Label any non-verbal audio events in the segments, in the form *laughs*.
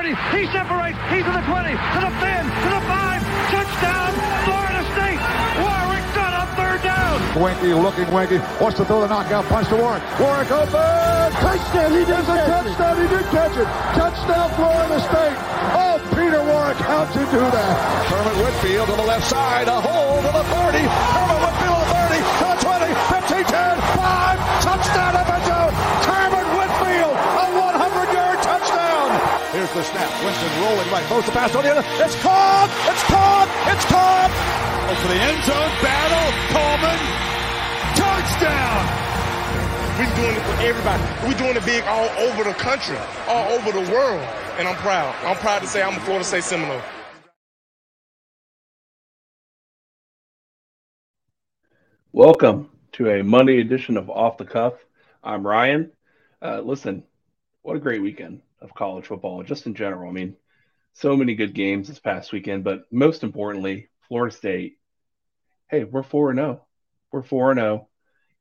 He separates. He's to the 20, to the 10, to the 5. Touchdown, Florida State. Warrick got up third down. Weinke looking Weinke. Wants to throw the knockout punch to Warrick. Warrick open. Touchdown. He does a touchdown. He did catch it. Touchdown, Florida State. Oh, Peter Warrick. How'd you do that? Herman Whitfield on the left side. A hole to the 30. Herman Whitfield Winston rolling right. Throws the pass on the other. It's caught. It's caught. It's caught. For the end zone battle. Coleman. Touchdown. We're doing it for everybody. We're doing it big all over the country, all over the world. And I'm proud. I'm proud to say I'm a Florida State Seminole. Welcome to a Monday edition of Off the Cuff. I'm Ryan. Uh, listen, what a great weekend of college football, just in general. I mean, so many good games this past weekend, but most importantly, Florida State. Hey, we're 4 0. We're 4 0.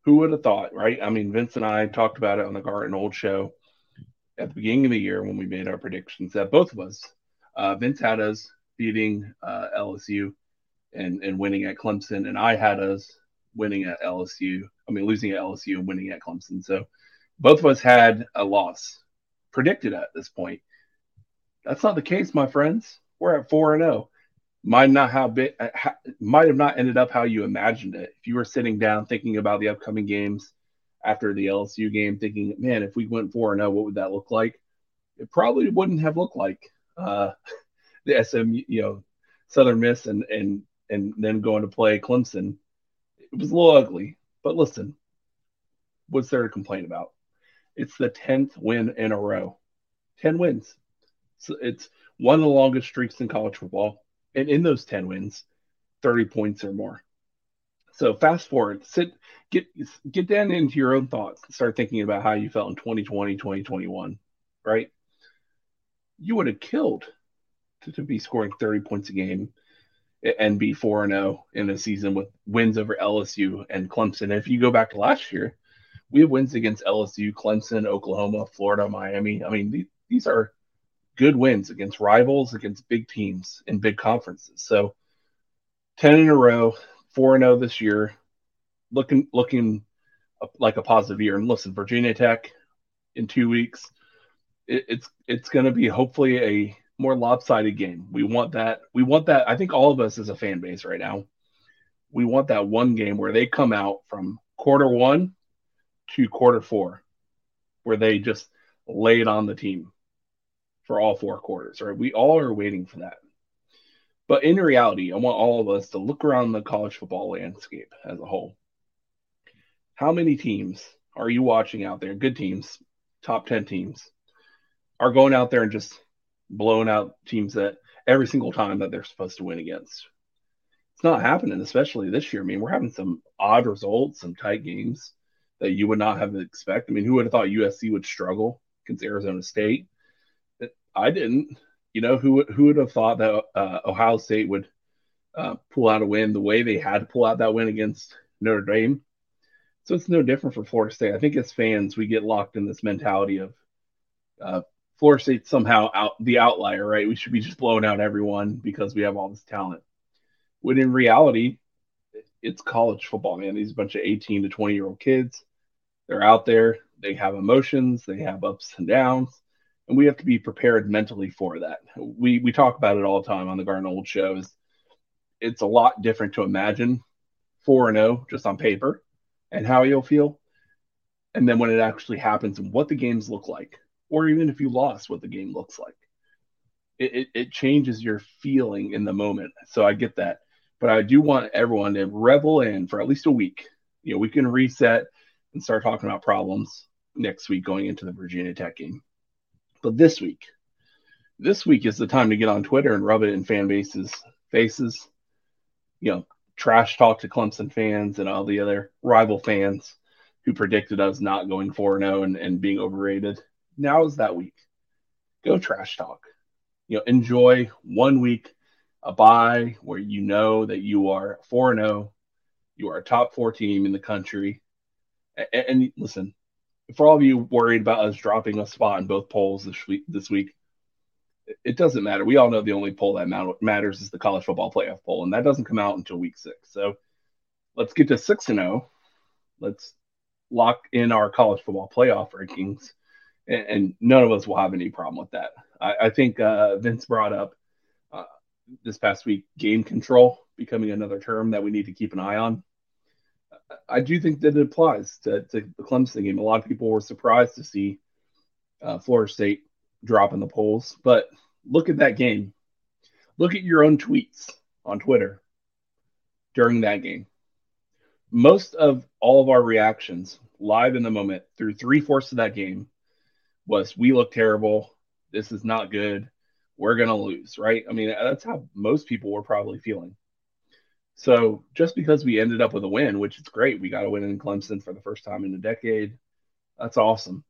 Who would have thought, right? I mean, Vince and I talked about it on the Garden Old show at the beginning of the year when we made our predictions that both of us, uh, Vince had us beating uh, LSU and, and winning at Clemson, and I had us winning at LSU. I mean, losing at LSU and winning at Clemson. So both of us had a loss predicted at this point. That's not the case, my friends. We're at four and zero. Oh. Might not have been, might have not ended up how you imagined it. If you were sitting down thinking about the upcoming games after the LSU game, thinking, man, if we went four and zero, what would that look like? It probably wouldn't have looked like uh, *laughs* the SM, you know, Southern Miss, and and and then going to play Clemson. It was a little ugly, but listen, what's there to complain about? It's the 10th win in a row. 10 wins. So it's one of the longest streaks in college football. And in those 10 wins, 30 points or more. So fast forward, sit, get get down into your own thoughts. and Start thinking about how you felt in 2020, 2021, right? You would have killed to, to be scoring 30 points a game and be 4 0 in a season with wins over LSU and Clemson. If you go back to last year, we have wins against LSU, Clemson, Oklahoma, Florida, Miami. I mean, these are good wins against rivals, against big teams in big conferences. So 10 in a row, 4 and 0 this year, looking looking like a positive year. And listen, Virginia Tech in two weeks, it, it's it's going to be hopefully a more lopsided game. We want that. We want that. I think all of us as a fan base right now, we want that one game where they come out from quarter one to quarter four, where they just lay it on the team for all four quarters. Right? We all are waiting for that. But in reality, I want all of us to look around the college football landscape as a whole. How many teams are you watching out there? Good teams, top 10 teams, are going out there and just blowing out teams that every single time that they're supposed to win against. It's not happening, especially this year. I mean, we're having some odd results, some tight games that you would not have expected. I mean, who would have thought USC would struggle against Arizona State? I didn't. You know, who who would have thought that uh, Ohio State would uh, pull out a win the way they had to pull out that win against Notre Dame? So it's no different for Florida State. I think as fans, we get locked in this mentality of uh, Florida State somehow out the outlier, right? We should be just blowing out everyone because we have all this talent. When in reality, it's college football, man. These bunch of 18 to 20 year old kids they're out there, they have emotions, they have ups and downs, and we have to be prepared mentally for that. We we talk about it all the time on the Garden Old shows. It's a lot different to imagine 4 and 0 just on paper and how you'll feel. And then when it actually happens and what the games look like, or even if you lost, what the game looks like. It, it, it changes your feeling in the moment. So I get that. But I do want everyone to revel in for at least a week. You know, we can reset and start talking about problems next week going into the Virginia Tech game. But this week, this week is the time to get on Twitter and rub it in fan bases faces. You know, trash talk to Clemson fans and all the other rival fans who predicted us not going 4 0 and, and being overrated. Now is that week. Go trash talk. You know, enjoy one week, a bye where you know that you are 4 0, you are a top four team in the country, and, and, listen, for all of you worried about us dropping a spot in both polls this week, this week, it doesn't matter. We all know the only poll that matters is the college football playoff poll, and that doesn't come out until week six. So let's get to six and zero. Oh. Let's lock in our college football playoff rankings, and, and none of us will have any problem with that. I, I think uh, Vince brought up uh, this past week game control becoming another term that we need to keep an eye on. I do think that it applies to, to the Clemson game. A lot of people were surprised to see uh, Florida State drop in the polls, but look at that game. Look at your own tweets on Twitter during that game. Most of all of our reactions live in the moment through three fourths of that game was we look terrible. This is not good. We're going to lose, right? I mean, that's how most people were probably feeling. So just because we ended up with a win, which is great, we got a win in Clemson for the first time in a decade. That's awesome.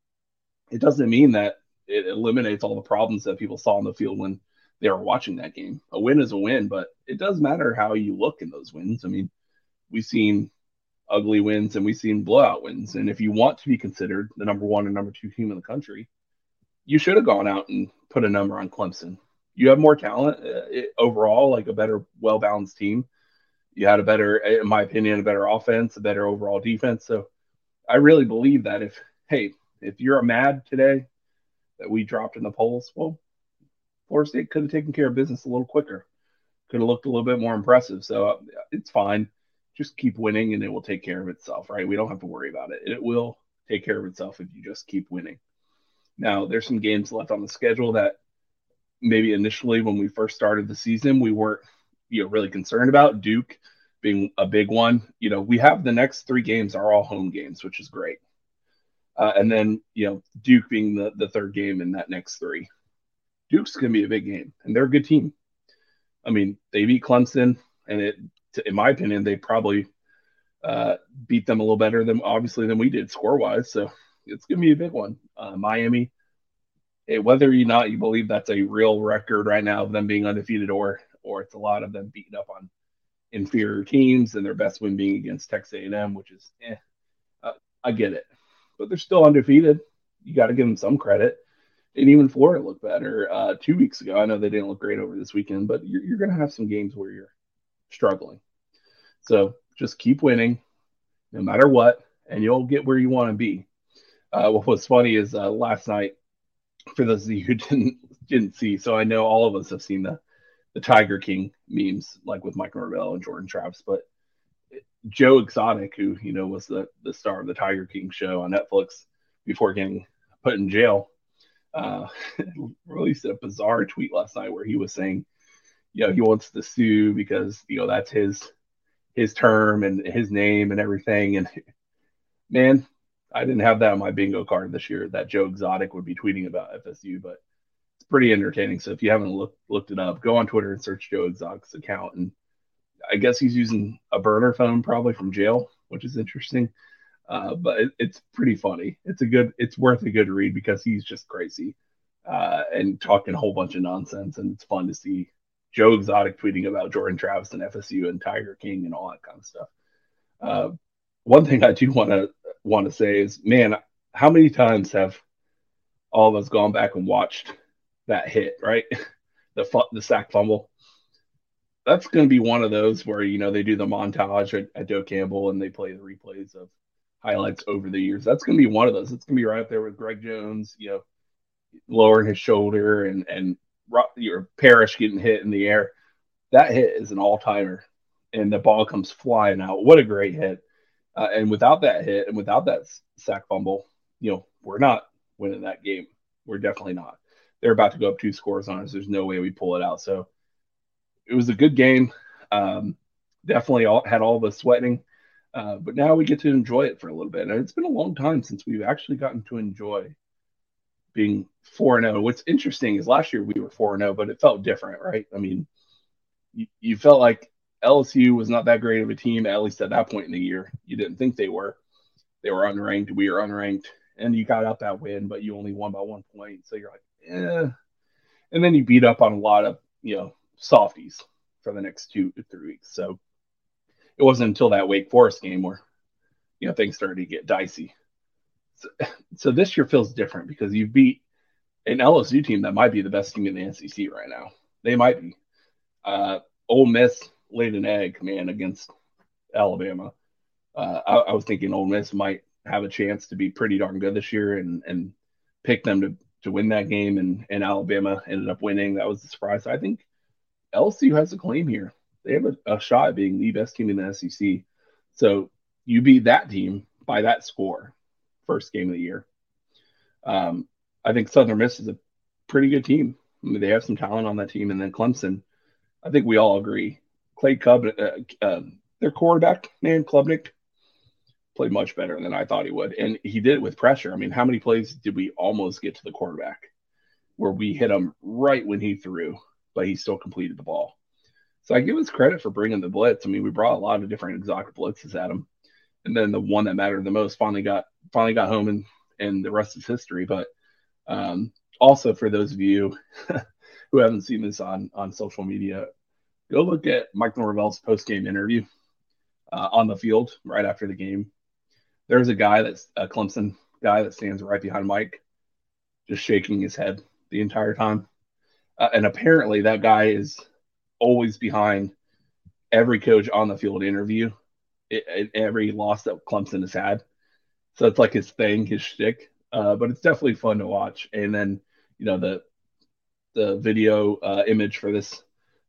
It doesn't mean that it eliminates all the problems that people saw on the field when they were watching that game. A win is a win, but it does matter how you look in those wins. I mean, we've seen ugly wins and we've seen blowout wins. And if you want to be considered the number one and number two team in the country, you should have gone out and put a number on Clemson. You have more talent uh, overall, like a better, well balanced team you had a better, in my opinion, a better offense, a better overall defense. So I really believe that if, hey, if you're a mad today that we dropped in the polls, well, Florida State could have taken care of business a little quicker, could have looked a little bit more impressive. So uh, it's fine. Just keep winning and it will take care of itself, right? We don't have to worry about it. It will take care of itself if you just keep winning. Now, there's some games left on the schedule that maybe initially when we first started the season, we weren't you know really concerned about. Duke being a big one. You know, we have the next three games are all home games, which is great. Uh, and then you know Duke being the the third game in that next three. Duke's gonna be a big game, and they're a good team. I mean, they beat Clemson, and it, in my opinion, they probably uh, beat them a little better than obviously than we did score wise. So it's gonna be a big one. Uh, Miami, hey, whether or not you believe that's a real record right now of them being undefeated or or it's a lot of them beating up on inferior teams and their best win being against Texas A&M, which is, eh, uh, I get it, but they're still undefeated. You got to give them some credit. And even Florida looked better uh, two weeks ago. I know they didn't look great over this weekend, but you're, you're going to have some games where you're struggling. So just keep winning, no matter what, and you'll get where you want to be. Uh, what was funny is uh, last night, for those of you who *laughs* didn't didn't see, so I know all of us have seen the the Tiger King memes, like with Mike Norvell and Jordan Travis, but Joe Exotic, who you know was the the star of the Tiger King show on Netflix before getting put in jail, uh, *laughs* released a bizarre tweet last night where he was saying, you know, he wants to sue because you know that's his his term and his name and everything. And *laughs* man, I didn't have that on my bingo card this year that Joe Exotic would be tweeting about FSU, but pretty entertaining. So if you haven't looked looked it up, go on Twitter and search Joe Exotic's account. And I guess he's using a burner phone probably from jail, which is interesting. Uh, but it, it's pretty funny. It's a good. It's worth a good read because he's just crazy uh, and talking a whole bunch of nonsense. And it's fun to see Joe Exotic tweeting about Jordan Travis and FSU and Tiger King and all that kind of stuff. Uh, one thing I do want to want to say is, man, how many times have all of us gone back and watched that hit, right? *laughs* the the sack fumble. That's going to be one of those where you know they do the montage at, at Doak Campbell and they play the replays of highlights over the years. That's going to be one of those. It's going to be right up there with Greg Jones, you know, lowering his shoulder and and your Parrish getting hit in the air. That hit is an all timer, and the ball comes flying out. What a great hit! Uh, and without that hit and without that sack fumble, you know, we're not winning that game. We're definitely not they're about to go up two scores on us. There's no way we pull it out. So it was a good game. Um, definitely all, had all the sweating, uh, but now we get to enjoy it for a little bit. And it's been a long time since we've actually gotten to enjoy being 4 0. What's interesting is last year we were 4 0, but it felt different, right? I mean, you, you felt like LSU was not that great of a team, at least at that point in the year. You didn't think they were. They were unranked. We were unranked. And you got out that win, but you only won by one point. So you're like, eh. And then you beat up on a lot of, you know, softies for the next two to three weeks. So it wasn't until that Wake Forest game where, you know, things started to get dicey. So, *laughs* so this year feels different because you beat an LSU team that might be the best team in the SEC right now. They might be. Uh, Ole Miss laid an egg, man, against Alabama. Uh, I, I, was thinking Ole Miss might have a chance to be pretty darn good this year and and pick them to to win that game, and and Alabama ended up winning. That was a surprise. I think LSU has a claim here. They have a, a shot at being the best team in the SEC. So you beat that team by that score, first game of the year. Um, I think Southern Miss is a pretty good team. I mean, they have some talent on that team, and then Clemson. I think we all agree. Clay Cub, uh, uh, their quarterback, man, Klubnik, played much better than I thought he would, and he did it with pressure. I mean, how many plays did we almost get to the quarterback where we hit him right when he threw, but he still completed the ball? So I give us credit for bringing the blitz. I mean, we brought a lot of different exotic blitzes at him, and then the one that mattered the most finally got finally got home, and and the rest is history. But um, also for those of you *laughs* who haven't seen this on on social media, go look at Mike Norvell's post game interview uh, on the field right after the game. There's a guy that's a Clemson guy that stands right behind Mike, just shaking his head the entire time. Uh, and apparently, that guy is always behind every coach on the field interview, it, it, every loss that Clemson has had. So it's like his thing, his shtick. Uh, but it's definitely fun to watch. And then, you know, the the video uh, image for this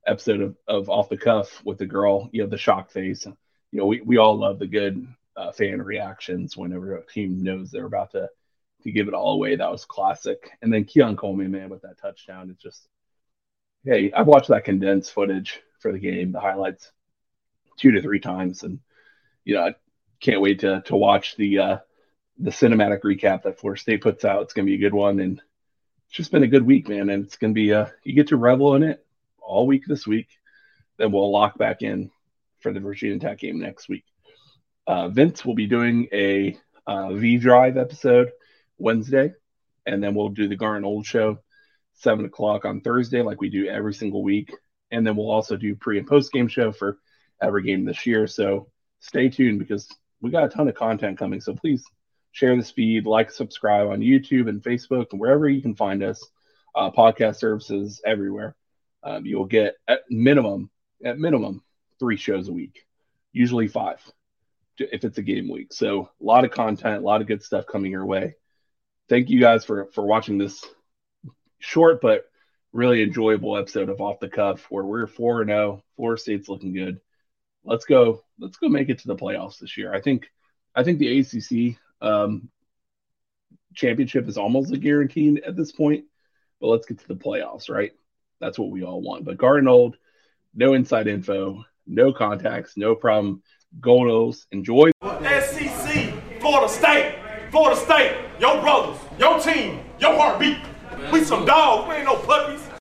episode of, of Off the Cuff with the girl, you know, the shock face. You know, we, we all love the good uh, fan reactions whenever a team knows they're about to to give it all away. That was classic. And then Keon Coleman, man, with that touchdown, it's just hey, I've watched that condensed footage for the game, the highlights, two to three times, and you know, I can't wait to to watch the uh, the cinematic recap that Florida State puts out. It's gonna be a good one, and it's just been a good week, man. And it's gonna be uh, you get to revel in it all week this week. Then we'll lock back in for the Virginia Tech game next week. Uh, Vince will be doing a uh, V Drive episode Wednesday, and then we'll do the Garn Old show seven o'clock on Thursday, like we do every single week. And then we'll also do pre and post game show for every game this year. So stay tuned because we got a ton of content coming. So please share this feed, like, subscribe on YouTube and Facebook and wherever you can find us. Uh, podcast services everywhere. Um, you will get at minimum, at minimum, three shows a week, usually five if it's a game week. So a lot of content, a lot of good stuff coming your way. Thank you guys for for watching this short but really enjoyable episode of Off the Cuff where we're 4 0. Florida State's looking good. Let's go. Let's go make it to the playoffs this year. I think I think the ACC um, championship is almost a guarantee at this point, but let's get to the playoffs, right? That's what we all want. But Garden Old, no inside info, no contacts, no problem. Goldos, enjoy. SEC, Florida State, Florida State, your brothers, your team, your heartbeat. We some dogs. We ain't no puppies.